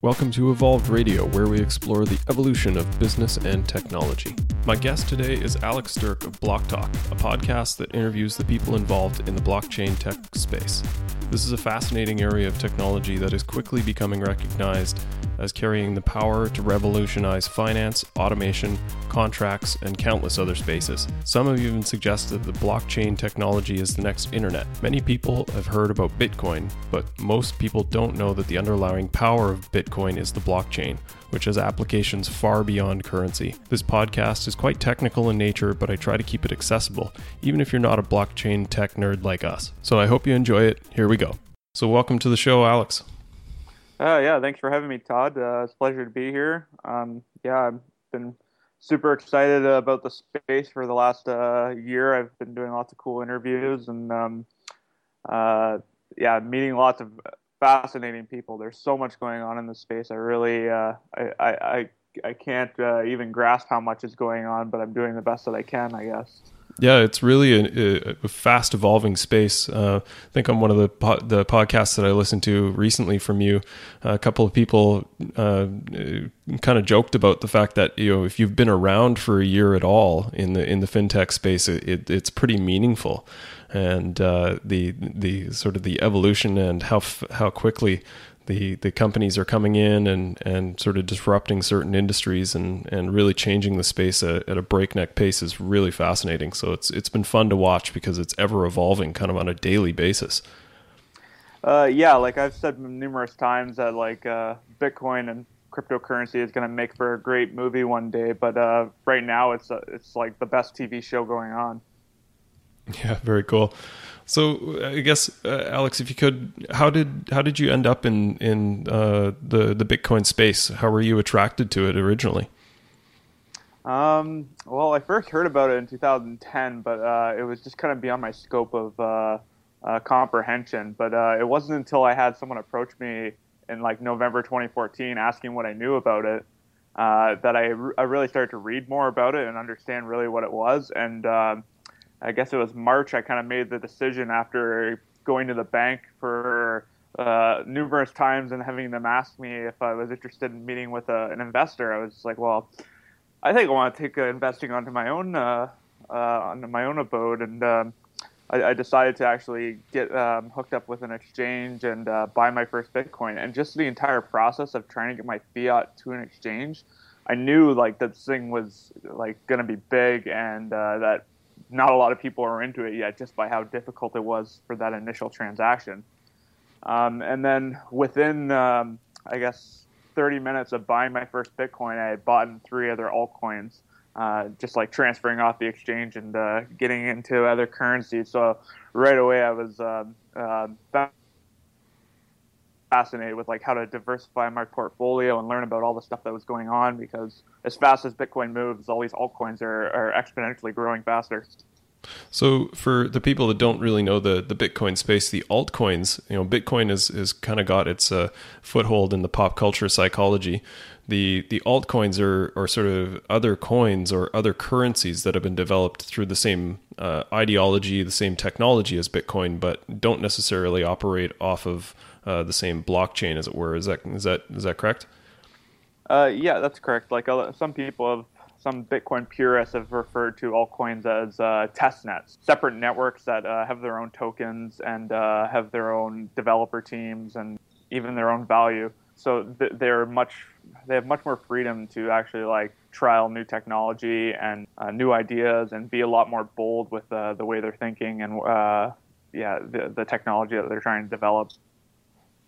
Welcome to Evolved Radio, where we explore the evolution of business and technology. My guest today is Alex Stirk of Block Talk, a podcast that interviews the people involved in the blockchain tech space. This is a fascinating area of technology that is quickly becoming recognized as carrying the power to revolutionize finance, automation, contracts, and countless other spaces. Some have even suggested that blockchain technology is the next internet. Many people have heard about Bitcoin, but most people don't know that the underlying power of Bitcoin is the blockchain, which has applications far beyond currency. This podcast is quite technical in nature, but I try to keep it accessible, even if you're not a blockchain tech nerd like us. So I hope you enjoy it. Here we go. So, welcome to the show, Alex. Uh, yeah, thanks for having me, Todd. Uh, it's a pleasure to be here. Um, yeah, I've been super excited about the space for the last uh, year. I've been doing lots of cool interviews and um, uh, yeah, meeting lots of fascinating people. There's so much going on in the space. I really, uh, I, I, I, can't uh, even grasp how much is going on, but I'm doing the best that I can, I guess. Yeah, it's really a, a fast evolving space. Uh, I think on one of the po- the podcasts that I listened to recently from you, a couple of people uh, kind of joked about the fact that you know if you've been around for a year at all in the in the fintech space, it, it, it's pretty meaningful, and uh, the the sort of the evolution and how f- how quickly the the companies are coming in and and sort of disrupting certain industries and and really changing the space at, at, a breakneck pace is really fascinating. So it's it's been fun to watch because it's ever evolving, kind of on a daily basis. Uh, yeah, like I've said numerous times that like uh, Bitcoin and cryptocurrency is going to make for a great movie one day, but uh, right now it's uh, it's like the best TV show going on. Yeah, very cool. So I guess uh, Alex, if you could, how did how did you end up in in uh, the the Bitcoin space? How were you attracted to it originally? Um, well, I first heard about it in 2010, but uh, it was just kind of beyond my scope of uh, uh, comprehension. But uh, it wasn't until I had someone approach me in like November 2014 asking what I knew about it that I, re- I really started to read more about it and understand really what it was. And um, I guess it was March, I kind of made the decision after going to the bank for uh, numerous times and having them ask me if I was interested in meeting with a, an investor. I was like, well, I think I want to take uh, investing onto my own uh, uh, onto my own abode, and um, I, I, decided to actually get um, hooked up with an exchange and uh, buy my first Bitcoin. And just the entire process of trying to get my fiat to an exchange, I knew like that this thing was like going to be big and uh, that not a lot of people are into it yet just by how difficult it was for that initial transaction. Um, and then within, um, I guess, 30 minutes of buying my first Bitcoin, I had bought in three other altcoins, uh, just like transferring off the exchange and uh, getting into other currencies. So right away, I was um, uh, fascinated with like how to diversify my portfolio and learn about all the stuff that was going on because as fast as Bitcoin moves, all these altcoins are, are exponentially growing faster. So for the people that don't really know the, the Bitcoin space, the altcoins, you know, Bitcoin is, is kind of got its uh, foothold in the pop culture psychology. The the altcoins are, are sort of other coins or other currencies that have been developed through the same uh, ideology, the same technology as Bitcoin, but don't necessarily operate off of uh, the same blockchain, as it were. Is that is that is that correct? Uh, yeah, that's correct. Like uh, some people have, some Bitcoin purists have referred to altcoins as uh, test nets, separate networks that uh, have their own tokens and uh, have their own developer teams and even their own value. So th- they're much they have much more freedom to actually like trial new technology and new ideas and be a lot more bold with the way they're thinking and yeah the, the technology that they're trying to develop.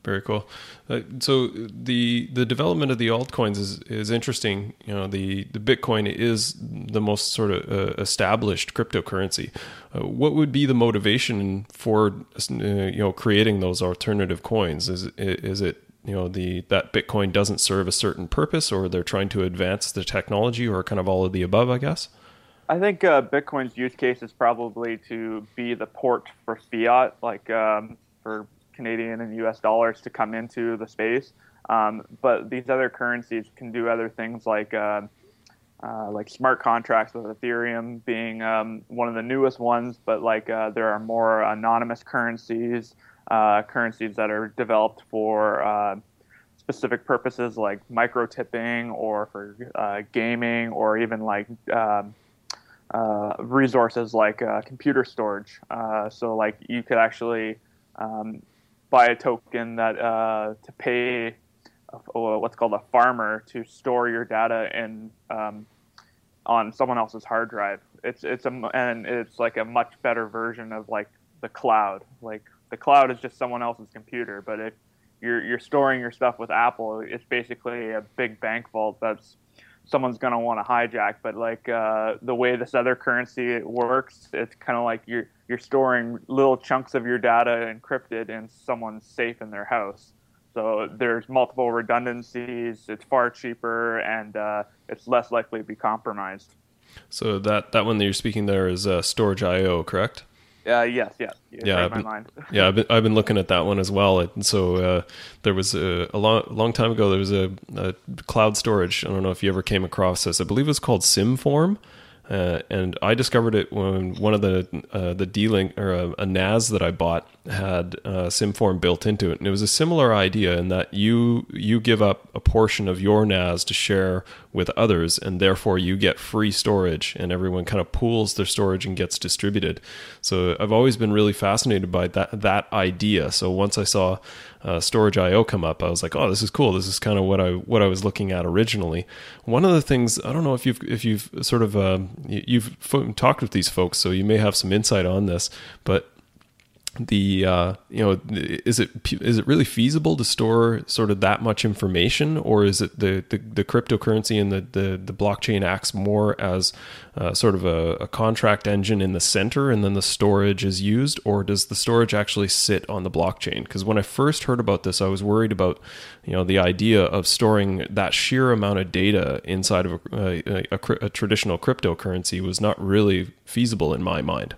Very cool. Uh, so the the development of the altcoins is is interesting. You know, the the Bitcoin is the most sort of uh, established cryptocurrency. Uh, what would be the motivation for uh, you know creating those alternative coins? Is is it you know the that Bitcoin doesn't serve a certain purpose, or they're trying to advance the technology, or kind of all of the above? I guess. I think uh, Bitcoin's use case is probably to be the port for fiat, like um, for Canadian and U.S. dollars to come into the space. Um, but these other currencies can do other things like uh, uh, like smart contracts with Ethereum being um, one of the newest ones. But like uh, there are more anonymous currencies, uh, currencies that are developed for uh, specific purposes like micro tipping or for uh, gaming or even like um, resources like computer storage. So like you could actually um, buy a token that uh, to pay what's called a farmer to store your data in um, on someone else's hard drive. It's it's a and it's like a much better version of like the cloud. Like the cloud is just someone else's computer, but if you're you're storing your stuff with Apple, it's basically a big bank vault that's someone's going to want to hijack. But like uh, the way this other currency works, it's kind of like you're you're storing little chunks of your data encrypted in someone's safe in their house. So there's multiple redundancies. It's far cheaper and uh, it's less likely to be compromised. So that that one that you're speaking there is uh, Storj.io, correct? Uh, yes, yes. yeah, I've been, yeah, I've been, I've been looking at that one as well. And so uh, there was a, a, long long time ago. There was a, a, cloud storage. I don't know if you ever came across this. I believe it was called Symform. Uh, and I discovered it when one of the uh, the D-Link or a, a, NAS that I bought had uh, Symform built into it, and it was a similar idea in that you you give up a portion of your NAS to share with others, and therefore you get free storage, and everyone kind of pools their storage and gets distributed. So I've always been really fascinated by that that idea. So once I saw uh, IO come up, I was like, oh, this is cool. This is kind of what I what I was looking at originally. One of the things I don't know if you've if you've sort of uh, you've talked with these folks, so you may have some insight on this, but the uh, you know is it is it really feasible to store sort of that much information or is it the the, the cryptocurrency and the, the the blockchain acts more as uh, sort of a, a, contract engine in the center and then the storage is used or does the storage actually sit on the blockchain? Because when i first heard about this i was worried about you know the idea of storing that sheer amount of data inside of a, a, a traditional cryptocurrency was not really feasible in my mind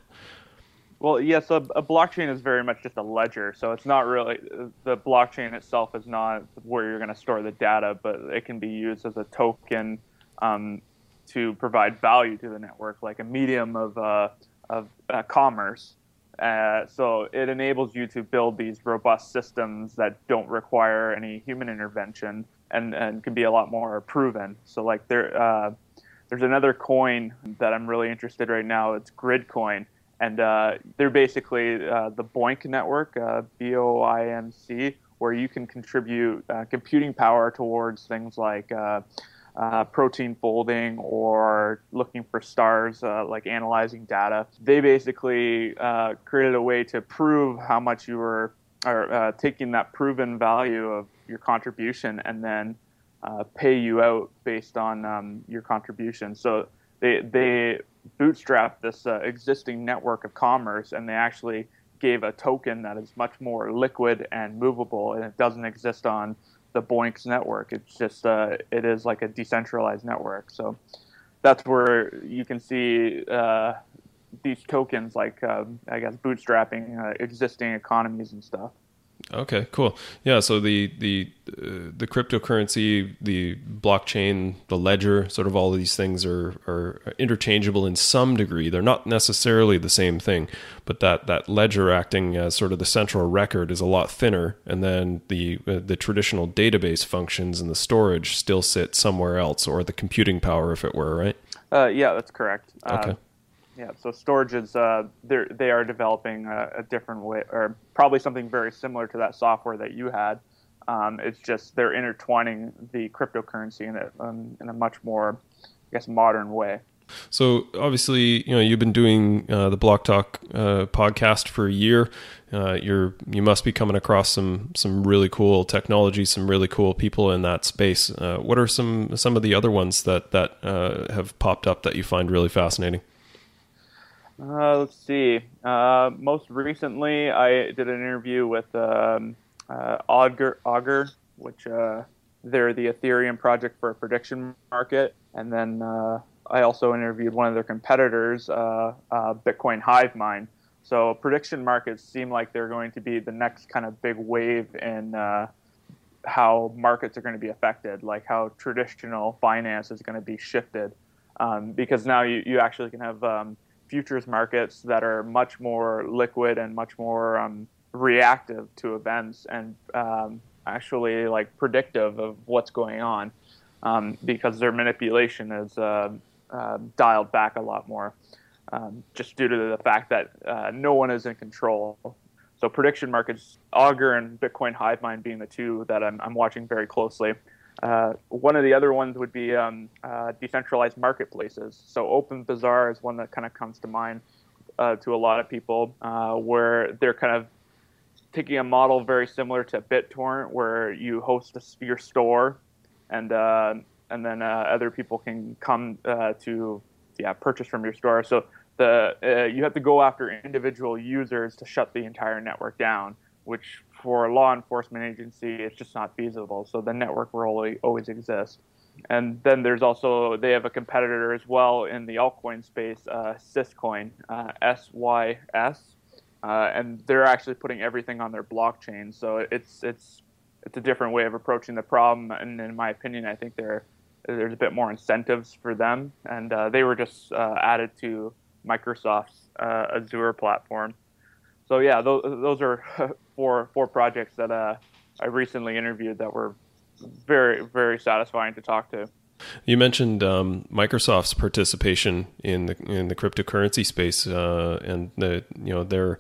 well, yes, a, a, blockchain is very much just a ledger. So it's not really the blockchain itself is not where you're going to store the data, but it can be used as a token um, to provide value to the network, like a medium of uh, of uh, commerce. Uh, so it enables you to build these robust systems that don't require any human intervention and, and can be a lot more proven. So like there, uh, there's another coin that I'm really interested in right now. It's Gridcoin and uh, they're basically uh, the BOINC network, uh, B-O-I-N-C, where you can contribute uh, computing power towards things like uh, uh, protein folding or looking for stars, like analyzing data. They basically created a way to prove how much you were, taking that proven value of your contribution and then pay you out based on um, your contribution. So they they bootstrap this uh, existing network of commerce and they actually gave a token that is much more liquid and movable and it doesn't exist on the BOINC's network. It's just uh, it is like a decentralized network. So that's where you can see uh, these tokens like um, I guess bootstrapping uh, existing economies and stuff. Okay, cool. Yeah, so the the uh, the cryptocurrency, the blockchain, the ledger, sort of all of these things are are interchangeable in some degree. They're not necessarily the same thing, but that that ledger acting as sort of the central record is a lot thinner, and then the uh, the traditional database functions and the storage still sit somewhere else, or the computing power, if it were, right? Uh, yeah, that's correct. Okay. Yeah, so storage is uh, they are developing a, a, different way, or probably something very similar to that software that you had. Um, it's just they're intertwining the cryptocurrency in, it, um, in a much more, I guess, modern way. So obviously, you know, you've been doing uh, the Block Talk uh, podcast for a year. Uh, you're you must be coming across some some really cool technology, some really cool people in that space. Uh, what are some some of the other ones that that uh, have popped up that you find really fascinating? Uh, let's see. Uh, most recently, I did an interview with um, uh, Augur, which uh, they're the Ethereum project for a prediction market, and then uh, I also interviewed one of their competitors, uh, Bitcoin Hive Mind. So prediction markets seem like they're going to be the next kind of big wave in how markets are going to be affected, like how traditional finance is going to be shifted, um, because now you, you actually can have um, futures markets that are much more liquid and much more um, reactive to events and um, actually like predictive of what's going on um, because their manipulation is uh, uh, dialed back a lot more, um, just due to the fact that uh, no one is in control. So prediction markets, Augur and Bitcoin Hivemind being the two that I'm, I'm watching very closely. Uh, one of the other ones would be um, uh, decentralized marketplaces. So Open Bazaar is one that kind of comes to mind uh, to a lot of people, uh, where they're kind of taking a model very similar to BitTorrent, where you host a, your store, and uh, and then uh, other people can come to yeah purchase from your store. So the you have to go after individual users to shut the entire network down, which for a law enforcement agency, it's just not feasible. So the network will always, exist. And then there's also they have a competitor as well in the altcoin space, uh, Syscoin, uh, S Y S, uh, and they're actually putting everything on their blockchain. So it's it's it's a different way of approaching the problem. And in my opinion, I think there there's a bit more incentives for them, and uh, they were just uh, added to Microsoft's uh, Azure platform. So yeah, those, those are four four projects that uh, I recently interviewed that were very very satisfying to talk to. You mentioned um, Microsoft's participation in the in the cryptocurrency space, uh, and the you know they're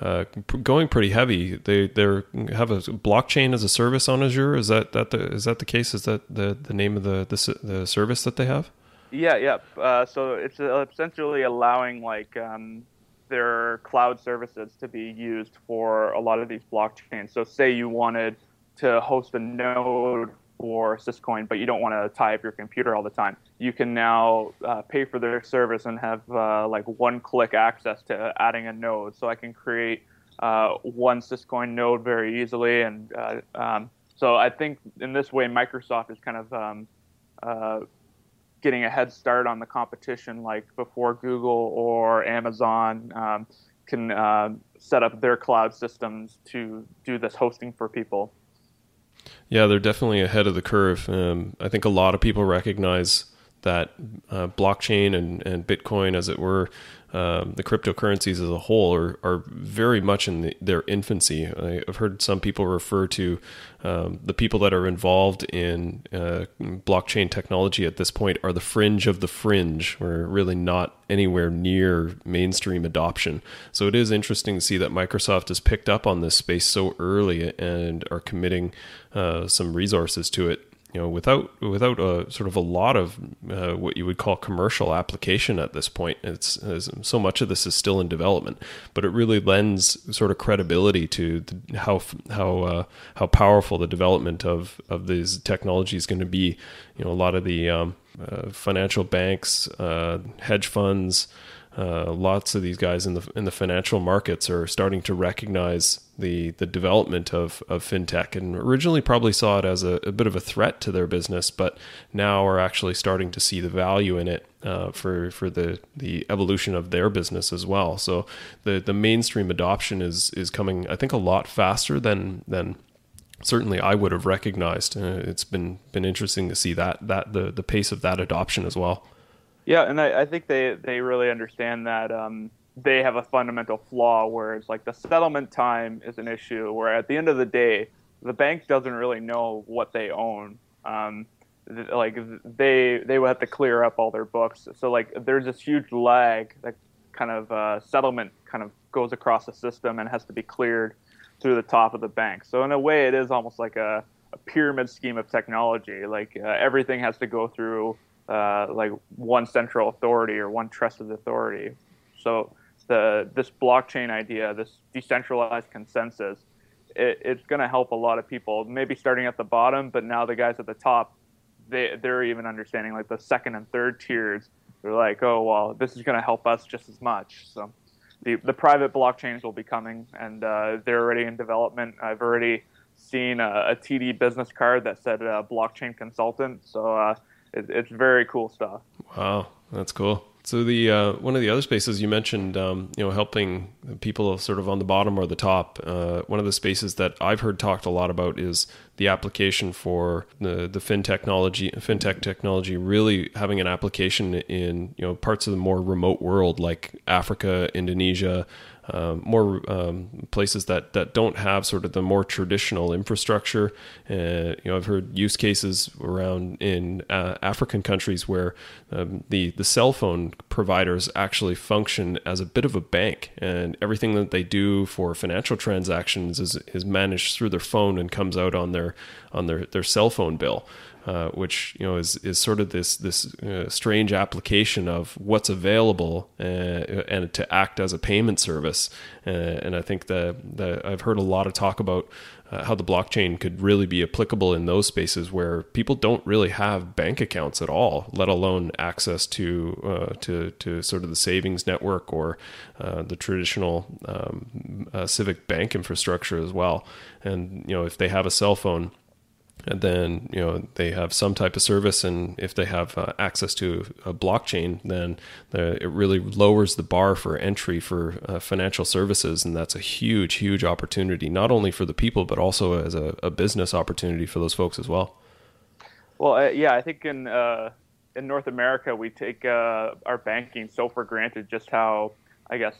uh, going pretty heavy. They they have a blockchain as a service on Azure. Is that that the is that the case? Is that the, the name of the, the, the service that they have? Yeah, yeah. Uh, so it's essentially allowing like um, their cloud services to be used for a lot of these blockchains. So, say you wanted to host a node for Syscoin, but you don't want to tie up your computer all the time. You can now uh, pay for their service and have uh, like one-click access to adding a node. So I can create uh, one Syscoin node very easily, and uh, um, so I think in this way, Microsoft is kind of um, uh, getting a head start on the competition, like before Google or Amazon um, can uh, set up their cloud systems to do this hosting for people. Yeah, they're definitely ahead of the curve. Um, I think a lot of people recognize that uh, blockchain and, and Bitcoin, as it were, um, the cryptocurrencies as a whole are, are very much in the, their infancy. I, have heard some people refer to um, the people that are involved in uh, blockchain technology at this point are the fringe of the fringe. We're really not anywhere near mainstream adoption. So it is interesting to see that Microsoft has picked up on this space so early and are committing uh, some resources to it you know, without without a sort of a lot of uh, what you would call commercial application at this point, it's, so much of this is still in development. But it really lends sort of credibility to the, how how uh, how powerful the development of of these technologies is going to be. You know, a lot of the um, uh, financial banks, uh, hedge funds. Uh, lots of these guys in the in the financial markets are starting to recognize the the development of of fintech, and originally probably saw it as a, a bit of a threat to their business, but now are actually starting to see the value in it uh, for for the the evolution of their business as well. So the the mainstream adoption is is coming, I think, a lot faster than than certainly I would have recognized. Uh, it's been been interesting to see that that the the pace of that adoption as well. Yeah, and I, I think they they really understand that um, they have a fundamental flaw where it's like the settlement time is an issue. Where at the end of the day, the bank doesn't really know what they own. Um, like they they would have to clear up all their books. So like there's this huge lag that kind of uh, settlement kind of goes across the system and has to be cleared through the top of the bank. So in a way, it is almost like a, a pyramid scheme of technology. Like uh, everything has to go through uh, like one central authority or one trusted authority. So the this blockchain idea, this decentralized consensus, it, it's going to help a lot of people. Maybe starting at the bottom, but now the guys at the top, they they're even understanding like the second and third tiers. They're like, oh well, this is going to help us just as much. So the the private blockchains will be coming, and uh, they're already in development. I've already seen a, a TD business card that said uh, blockchain consultant. So uh, it, it's very cool stuff. Wow, that's cool. So the uh, one of the other spaces you mentioned, um, you know, helping people sort of on the bottom or the top. Uh, one of the spaces that I've heard talked a lot about is the application for the the fin technology, fintech technology, really having an application in you know parts of the more remote world like Africa, Indonesia, um, more um, places that, that don't have sort of the more traditional infrastructure. Uh, you know, I've heard use cases around in uh, African countries where um, the the cell phone providers actually function as a bit of a bank, and everything that they do for financial transactions is is managed through their phone and comes out on their on their their cell phone bill. Uh, which you know is is sort of this this uh, strange application of what's available uh, and to act as a payment service. Uh, and I think that that I've heard a lot of talk about uh, how the blockchain could really be applicable in those spaces where people don't really have bank accounts at all, let alone access to to to sort of the savings network or the traditional um, civic bank infrastructure as well. And you know if they have a cell phone then you know they have some type of service and if they have uh, access to a blockchain then the, it really lowers the bar for entry for uh, financial services and that's a huge huge opportunity not only for the people but also as a, a business opportunity for those folks as well. Well uh, yeah i think in uh, in north america we take uh, our banking so for granted just how i guess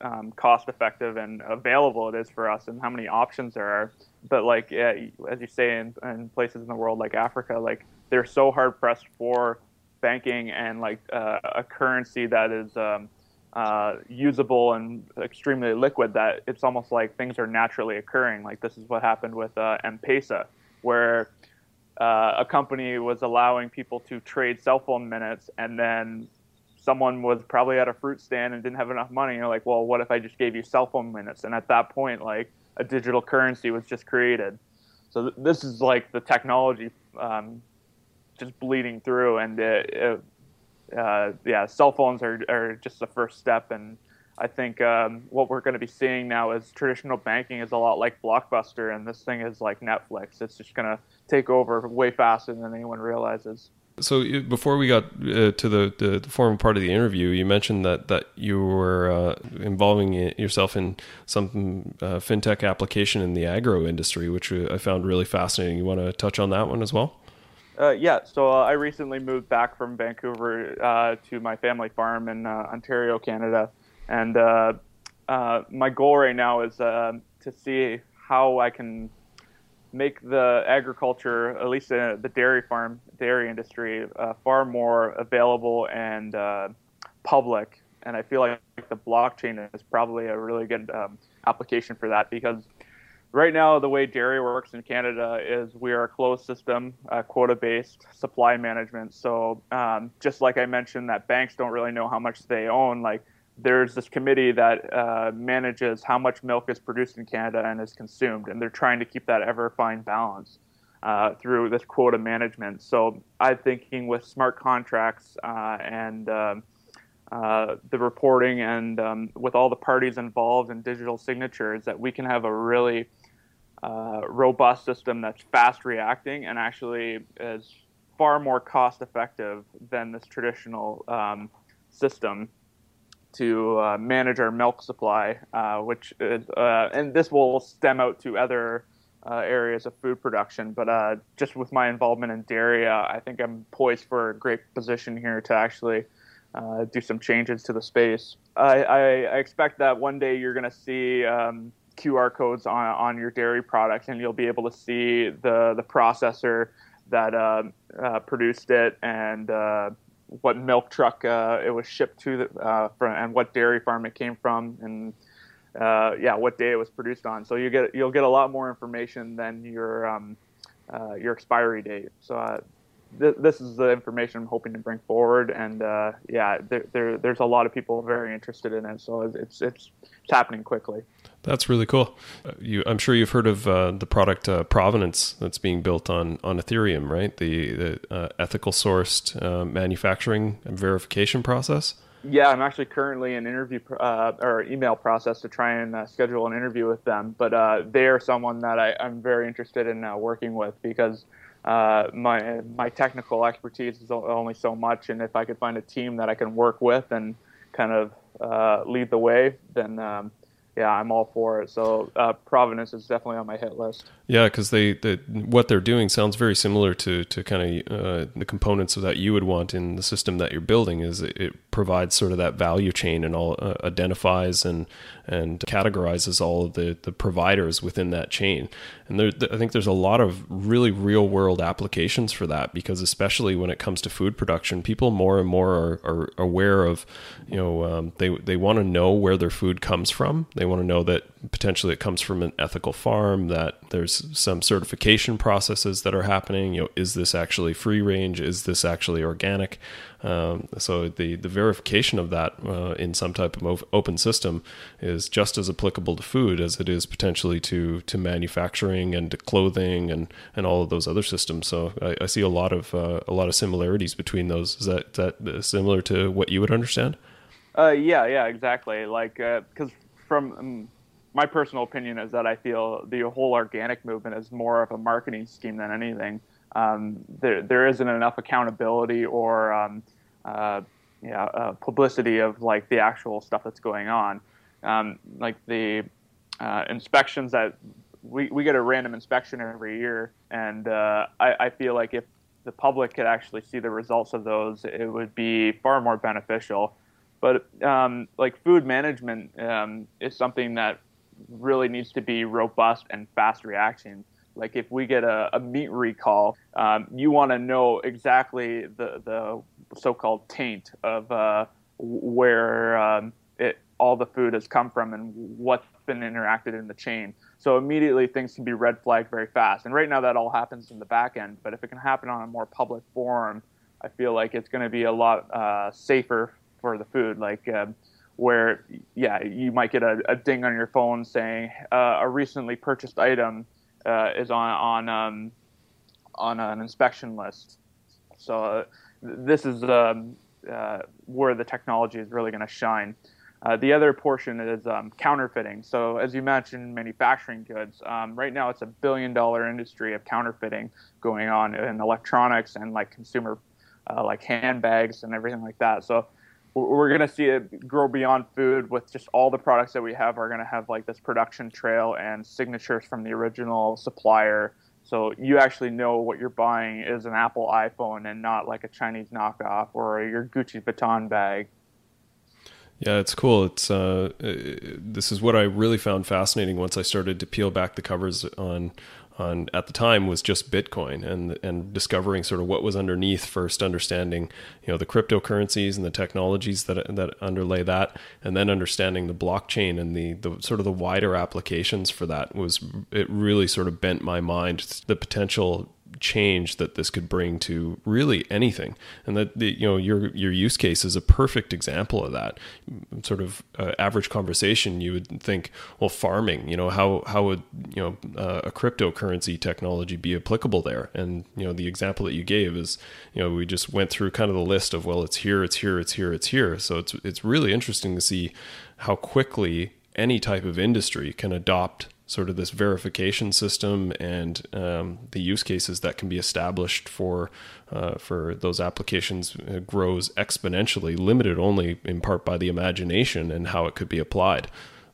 um, cost effective and available it is for us and how many options there are but like yeah, as you say in, in places in the world like Africa, like they're so hard pressed for banking and like uh, a currency that is um, uh, usable and extremely liquid that it's almost like things are naturally occurring. Like this is what happened with uh, M-Pesa, where uh, a company was allowing people to trade cell phone minutes, and then someone was probably at a fruit stand and didn't have enough money. You're like, well, what if I just gave you cell phone minutes? And at that point, like a digital currency was just created. So th- this is like the technology um, just bleeding through, and it, it, uh, yeah, cell phones are, are just the first step. And I think um, what we're going to be seeing now is traditional banking is a lot like Blockbuster, and this thing is like Netflix. It's just going to take over way faster than anyone realizes. So before we got uh, to the, the, the, formal part of the interview, you mentioned that that you were uh, involving yourself in some uh, fintech application in the agro industry, which I found really fascinating. You want to touch on that one as well? Uh, yeah. So uh, I recently moved back from Vancouver uh, to my family farm in Ontario, Canada, and my goal right now is to see how I can make the agriculture, at least uh, the dairy farm, dairy industry, uh, far more available and uh, public. And I feel like the blockchain is probably a really good um, application for that because right now the way dairy works in Canada is we are a closed system, uh, quota-based supply management. So um, just like I mentioned, that banks don't really know how much they own, like there's this committee that uh, manages how much milk is produced in Canada and is consumed, and they're trying to keep that ever fine balance uh, through this quota management. So I'm thinking with smart contracts uh, and um, uh, the reporting and um, with all the parties involved in digital signatures, that we can have a really uh, robust system that's fast reacting and actually is far more cost effective than this traditional um, system to uh, manage our milk supply, uh, which is, uh, and this will stem out to other uh, areas of food production. But uh, just with my involvement in dairy, uh, I think I'm poised for a great position here to actually do some changes to the space. I, I, I expect that one day you're going to see. Um, QR codes on, on your dairy products, and you'll be able to see the the processor that produced it and what milk truck uh, it was shipped to, the, uh, and what dairy farm it came from, and uh, yeah, what day it was produced on. So you get you'll get a lot more information than your um, uh, your expiry date. So uh, th- this is the information I'm hoping to bring forward, and uh, yeah, there, there, there's a lot of people very interested in it. So it's it's, it's happening quickly. That's really cool. Uh, you, I'm sure you've heard of uh, the product uh, Provenance that's being built on on Ethereum, right? The, the uh, ethical sourced uh, manufacturing and verification process. Yeah, I'm actually currently in interview uh, or email process to try and schedule an interview with them. But they are someone that I, am very interested in working with because my my technical expertise is only so much, and if I could find a team that I can work with and kind of lead the way, then um, yeah, I'm all for it. So uh, Provenance is definitely on my hit list. Yeah, because they, they what they're doing sounds very similar to to kind of uh, the components that you would want in the system that you're building. Is it, it provides sort of that value chain and all uh, identifies and and categorizes all of the the providers within that chain. And there, I think there's a lot of really real world applications for that because especially when it comes to food production, people more and more are, are aware of, you know, um, they they want to know where their food comes from. They want to know that potentially it comes from an ethical farm, that there's some certification processes that are happening. You know, is this actually free range? Is this actually organic? Um, so the the verification of that uh, in some type of open system is just as applicable to food as it is potentially to to manufacturing and to clothing and and all of those other systems. So I, I see a lot of uh, a lot of similarities between those. Is that that similar to what you would understand? Uh, yeah, yeah, exactly. Like because uh, from um, my personal opinion is that I feel the whole organic movement is more of a marketing scheme than anything. Um, there, there isn't enough accountability or um, uh, yeah, uh, publicity of like the actual stuff that's going on. Um, like the uh, inspections that we, we get a random inspection every year, and uh, I, I feel like if the public could actually see the results of those, it would be far more beneficial. But um, like food management um, is something that really needs to be robust and fast reaction. Like if we get a, a meat recall, um, you want to know exactly the the so-called taint of uh, where um, it, all the food has come from and what's been interacted in the chain. So immediately things can be red flagged very fast. And right now that all happens in the back end. But if it can happen on a more public forum, I feel like it's going to be a lot uh, safer for the food. Like um, where yeah you might get a, a ding on your phone saying uh, a recently purchased item uh, is on on um, on an inspection list. So uh, this is um, uh, where the technology is really going to shine. Uh, the other portion is um, counterfeiting. So as you mentioned, manufacturing goods. Right now, it's a billion-dollar industry of counterfeiting going on in electronics and like consumer, uh, like handbags and everything like that. So we're going to see it grow beyond food with just all the products that we have are going to have like this production trail and signatures from the original supplier so you actually know what you're buying is an apple iphone and not like a chinese knockoff or your gucci Vuitton bag yeah, it's cool. It's uh, this is what I really found fascinating once I started to peel back the covers on on at the time was just Bitcoin and and discovering sort of what was underneath first understanding you know the cryptocurrencies and the technologies that that underlay that. And then understanding the blockchain and the the sort of the wider applications for that was it really sort of bent my mind the potential change that this could bring to really anything. And that the, you know your your use case is a perfect example of that. Sort of uh, average conversation you would think well farming you know how how would you know uh, a cryptocurrency technology be applicable there? And you know the example that you gave is you know we just went through kind of the list of well it's here it's here it's here it's here. So it's it's really interesting to see how quickly any type of industry can adopt sort of this verification system and um, the use cases that can be established for uh, for those applications uh, grows exponentially, limited only in part by the imagination and how it could be applied.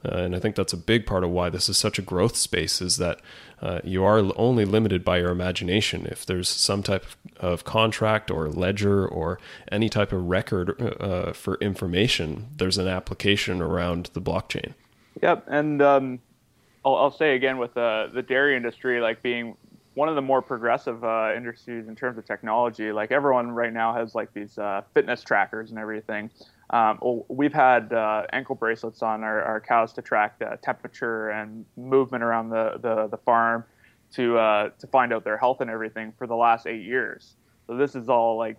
Uh, and I think that's a big part of why this is such a growth space is that uh, you are only limited by your imagination. If there's some type of contract or ledger or any type of record uh, for information, there's an application around the blockchain. Yep, and um, I'll, I'll say again with uh, the dairy industry, like being one of the more progressive uh, industries in terms of technology. Like everyone right now has like these uh, fitness trackers and everything. Um, we've had uh, ankle bracelets on our, our, cows to track the temperature and movement around the, the, the farm to uh, to find out their health and everything for the last eight years. So this is all like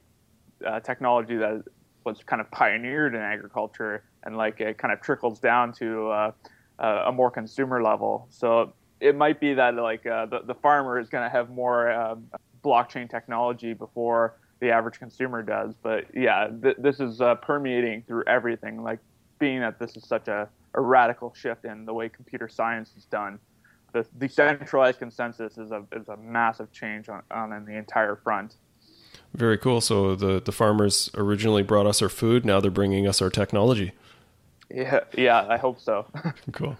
uh, technology that was kind of pioneered in agriculture and like it kind of trickles down to uh, a more consumer level. So it might be that like uh, the, the farmer is going to have more um, blockchain technology before the average consumer does. But yeah, th- this is uh, permeating through everything. Like being that this is such a, a radical shift in the way computer science is done. The decentralized consensus is a is a massive change on, on the entire front. Very cool. So the the farmers originally brought us our food. Now they're bringing us our technology. Yeah, yeah, I hope so. cool.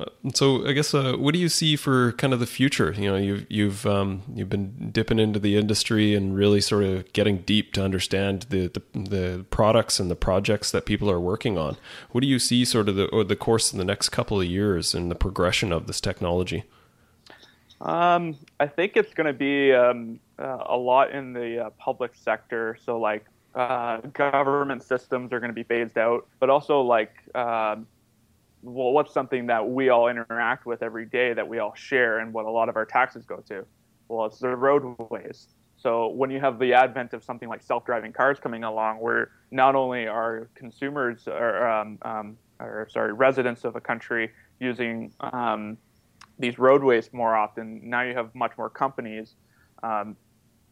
Uh, so I guess uh, what do you see for kind of the future? You know, you've you've um, you've been dipping into the industry and really sort of getting deep to understand the, the, the products and the projects that people are working on. What do you see sort of the or the course in the next couple of years and the progression of this technology? Um, I think it's going to be um, uh, a lot in the uh, public sector. So like uh, government systems are going to be phased out, but also like um, well, what's something that we all interact with every day that we all share and what a lot of our taxes go to? Well, it's the roadways. So when you have the advent of something like self-driving cars coming along, where not only are consumers or, um, um, or sorry, residents of a country using um, these roadways more often, now you have much more companies.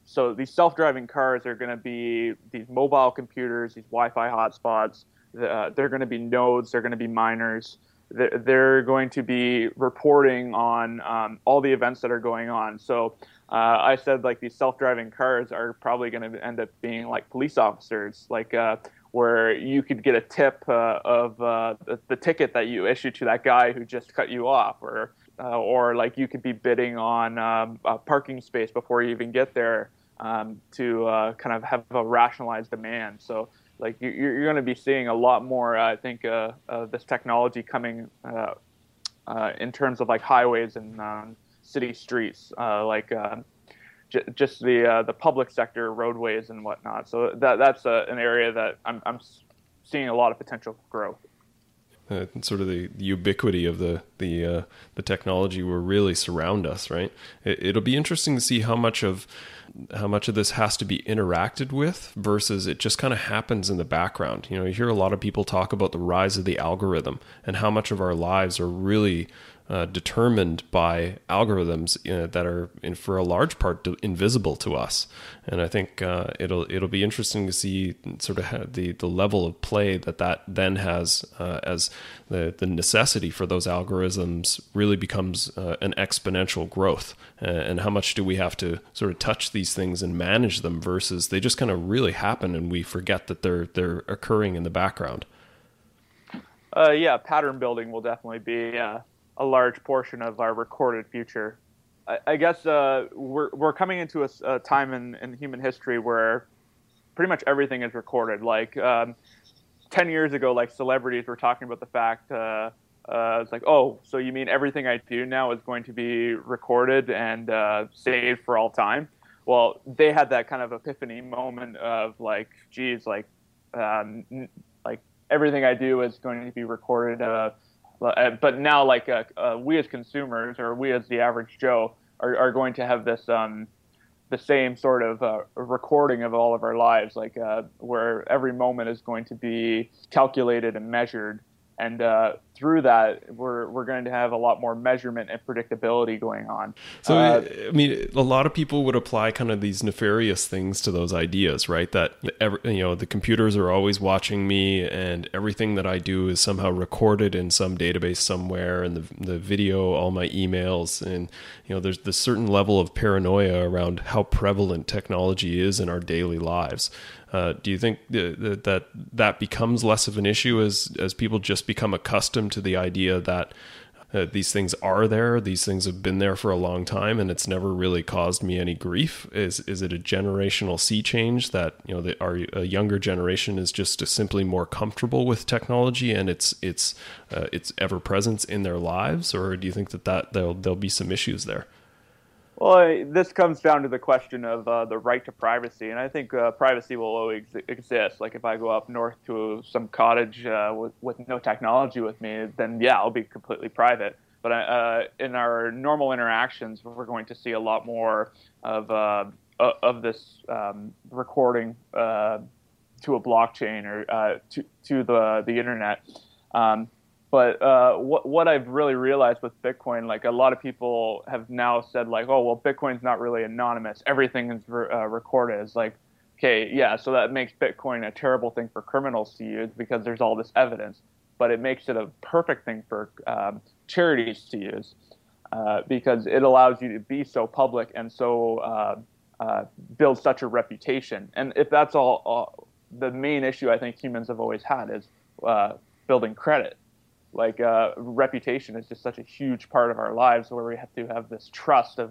So these self-driving cars are going to be these mobile computers, these Wi-Fi hotspots uh, they're going to be nodes, they're going to be miners. They're, they're going to be reporting on um, all the events that are going on. So uh, I said like these self-driving cars are probably going to end up being like police officers, like uh, where you could get a tip uh, of uh, the, the, ticket that you issued to that guy who just cut you off, or uh, or like you could be bidding on um, a parking space before you even get there um, to uh, kind of have a rationalized demand. So like you're, you're going to be seeing a lot more, I think, uh, of this technology coming uh, uh, in terms of like highways and um, city streets, uh, like uh, j- just the uh, the public sector roadways and whatnot. So that that's an area that I'm, I'm seeing a lot of potential growth. Uh, sort of the, ubiquity of the the uh, the technology will really surround us, right? It, will be interesting to see how much of how much of this has to be interacted with versus it just kind of happens in the background. You know, you hear a lot of people talk about the rise of the algorithm and how much of our lives are really uh, determined by algorithms you know, that are, in, for a large part, invisible to us. And I think uh, it'll it'll be interesting to see sort of the the level of play that that then has uh, as the the necessity for those algorithms really becomes uh, an exponential growth. and how much do we have to sort of touch these things and manage them versus they just kind of really happen and we forget that they're they're occurring in the background. Uh, yeah, pattern building will definitely be uh, a large portion of our recorded future. I, I guess uh, we're we're coming into a, a time in, in, human history where pretty much everything is recorded. Like um, ten years ago, like celebrities were talking about the fact. Uh, uh, it's like, oh, so you mean everything I do now is going to be recorded and uh, saved for all time? Well, they had that kind of epiphany moment of like, geez, like, um, like everything I do is going to be recorded uh, but now, like uh, uh, we as consumers or we as the average Joe are, are going to have this um, the same sort of uh, recording of all of our lives, like uh, where every moment is going to be calculated and measured and uh, through that we're we're going to have a lot more measurement and predictability going on. So uh, I mean, a lot of people would apply kind of these nefarious things to those ideas, right? That every, you know the computers are always watching me, and everything that I do is somehow recorded in some database somewhere, and the the video, all my emails, and you know there's this certain level of paranoia around how prevalent technology is in our daily lives. Uh, do you think that, that that becomes less of an issue as as people just become accustomed to the idea that uh, these things are there, these things have been there for a long time, and it's never really caused me any grief? Is is it a generational sea change that you know the, our a younger generation is just simply more comfortable with technology and its its uh, its ever presence in their lives, or do you think that that there'll there'll be some issues there? Well, this comes down to the question of uh, the right to privacy, and I think uh, privacy will always exist. Like if I go up north to some cottage uh, with, with no technology with me, then yeah, I'll be completely private. But uh, in our normal interactions, we're going to see a lot more of uh, of this um, recording uh, to a blockchain or to to the the internet. Um, but uh, what what I've really realized with Bitcoin, like a lot of people have now said, like, oh well, Bitcoin's not really anonymous. Everything is re- uh, recorded. It's like, okay, yeah, so that makes Bitcoin a terrible thing for criminals to use because there's all this evidence. But it makes it a perfect thing for um, charities to use uh, because it allows you to be so public and so uh, uh, build such a reputation. And if that's all, all, the main issue I think humans have always had is uh, building credit. Like uh, reputation is just such a huge part of our lives, where we have to have this trust of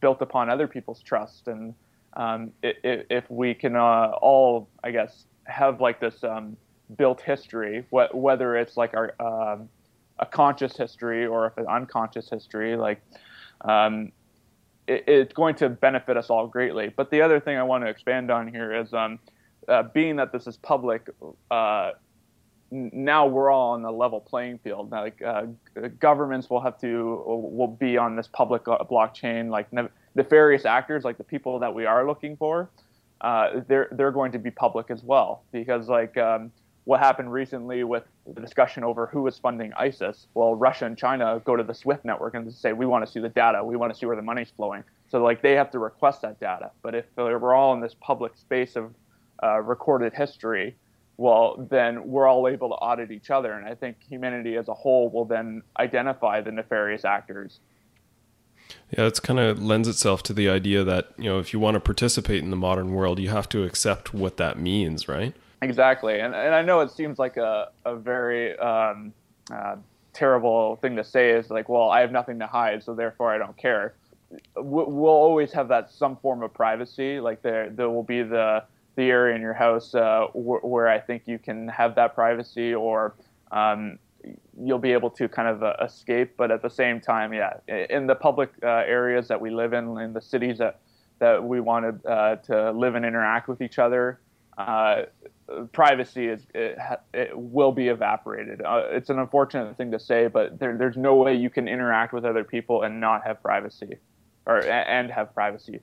built upon other people's trust, and um, if, if we can uh, all, I guess, have like this um, built history, wh- whether it's like our um, a conscious history or if an unconscious history, like um, it, it's going to benefit us all greatly. But the other thing I want to expand on here is um, uh, being that this is public, uh, now we're all on a level playing field. Now, like uh, governments will have to will be on this public uh, blockchain. Like nefarious actors, like the people that we are looking for, uh, they're they're going to be public as well because like. Um, what happened recently with the discussion over who was funding ISIS. Well, Russia and China go to the SWIFT network and say, we want to see the data. We want to see where the money's flowing. So, like, they have to request that data. But if we're all in this public space of uh, recorded history, well, then we're all able to audit each other. And I think humanity as a whole will then identify the nefarious actors. Yeah, it's kind of lends itself to the idea that, you know, if you want to participate in the modern world, you have to accept what that means, right? Exactly, and and I know it seems like a a very um, uh, terrible thing to say is like, well, I have nothing to hide, so therefore I don't care. We'll always have that some form of privacy. Like there there will be the the area in your house uh, wh- where I think you can have that privacy, or um, you'll be able to kind of uh, escape. But at the same time, yeah, in the public uh, areas that we live in, in the cities that that we wanted uh, to live and interact with each other, uh, privacy is it, it, will be evaporated. Uh, it's an unfortunate thing to say, but there, there's no way you can interact with other people and not have privacy, or and have privacy.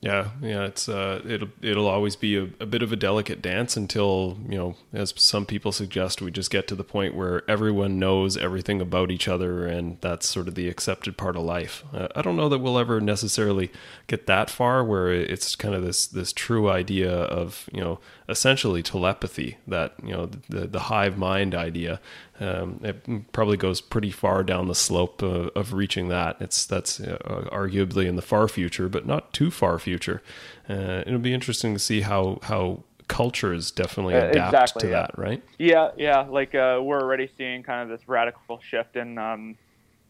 Yeah, yeah, it's uh, it'll it'll always be a, a, bit of a delicate dance until you know, as some people suggest, we just get to the point where everyone knows everything about each other, and that's sort of the accepted part of life. Uh, I don't know that we'll ever necessarily get that far, where it's kind of this this true idea of you know essentially telepathy, that you know the the hive mind idea. Um, it probably goes pretty far down the slope of, of reaching that. It's that's uh, arguably in the far future, but not too far future. Uh, it'll be interesting to see how how cultures definitely uh, adapt exactly, to yeah. that, right? Yeah, yeah. Like uh, we're already seeing kind of this radical shift in um,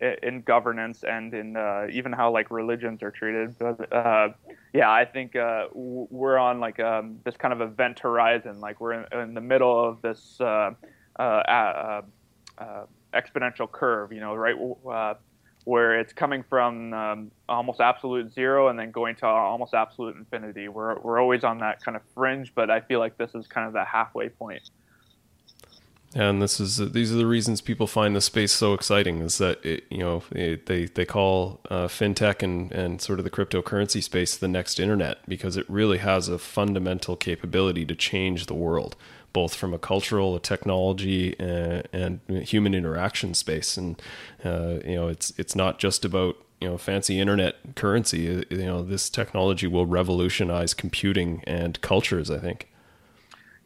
in governance and in uh, even how like religions are treated. But uh, yeah, I think uh, we're on like um, this kind of event horizon. Like we're in, in the middle of this uh, uh, uh, exponential curve. You know, right where it's coming from um, almost absolute zero and then going to almost absolute infinity. We're we're always on that kind of fringe, but I feel like this is kind of the halfway point. point and this is these are the reasons people find the space so exciting is that it, you know it, they they call uh, fintech and and sort of the cryptocurrency space the next internet because it really has a fundamental capability to change the world both from a cultural a technology and, uh, human interaction space and uh, you know it's it's not just about you know fancy internet currency you know this technology will revolutionize computing and cultures i think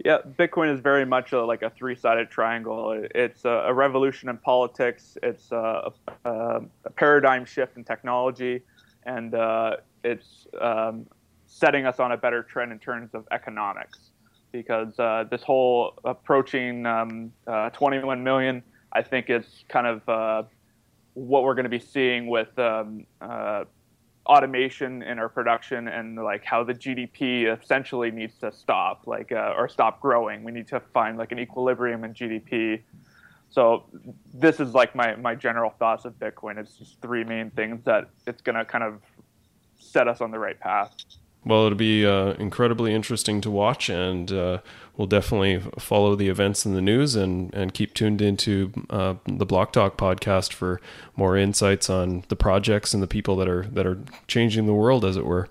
yeah, Bitcoin is very much a, like a three-sided triangle. It's a, a revolution in politics. It's a, a, paradigm shift in technology, and uh, it's um, setting us on a better trend in terms of economics. Because uh, this whole approaching um, uh, 21 million, I think, is kind of uh, what we're going to be seeing with um, uh, automation in our production and like how the GDP essentially needs to stop, like uh, or stop growing. We need to find like an equilibrium in GDP. So this is like my my general thoughts of Bitcoin. It's just three main things that it's gonna kind of set us on the right path. Well, it'll be uh, incredibly interesting to watch, and uh, we'll definitely follow the events in the news and, and keep tuned into uh, the Block Talk podcast for more insights on the projects and the people that are that are changing the world, as it were.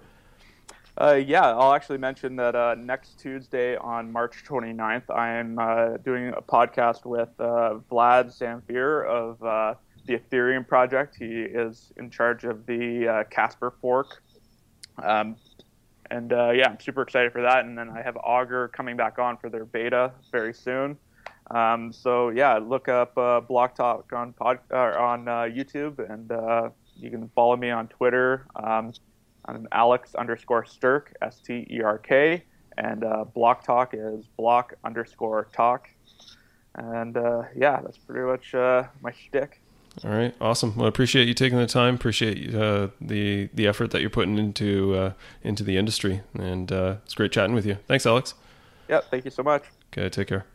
Uh, yeah, I'll actually mention that uh, next Tuesday on March 29th, I am uh, doing a podcast with Vlad Zamfir of the Ethereum project. He is in charge of the Casper fork. Um, and uh, yeah, I'm super excited for that. And then I have Augur coming back on for their beta very soon. Um, so yeah, look up uh, Block Talk on pod uh, on uh, YouTube, and uh, you can follow me on Twitter. Um, I'm Alex underscore Sterk, S T E R K, and uh, Block Talk is Block underscore Talk. and uh, yeah, that's pretty much my shtick. All right, awesome. Well, I appreciate you taking the time. Appreciate uh, the the effort that you're putting into uh, into the industry, and uh, it's great chatting with you. Thanks, Alex. Yeah, thank you so much. Okay, take care.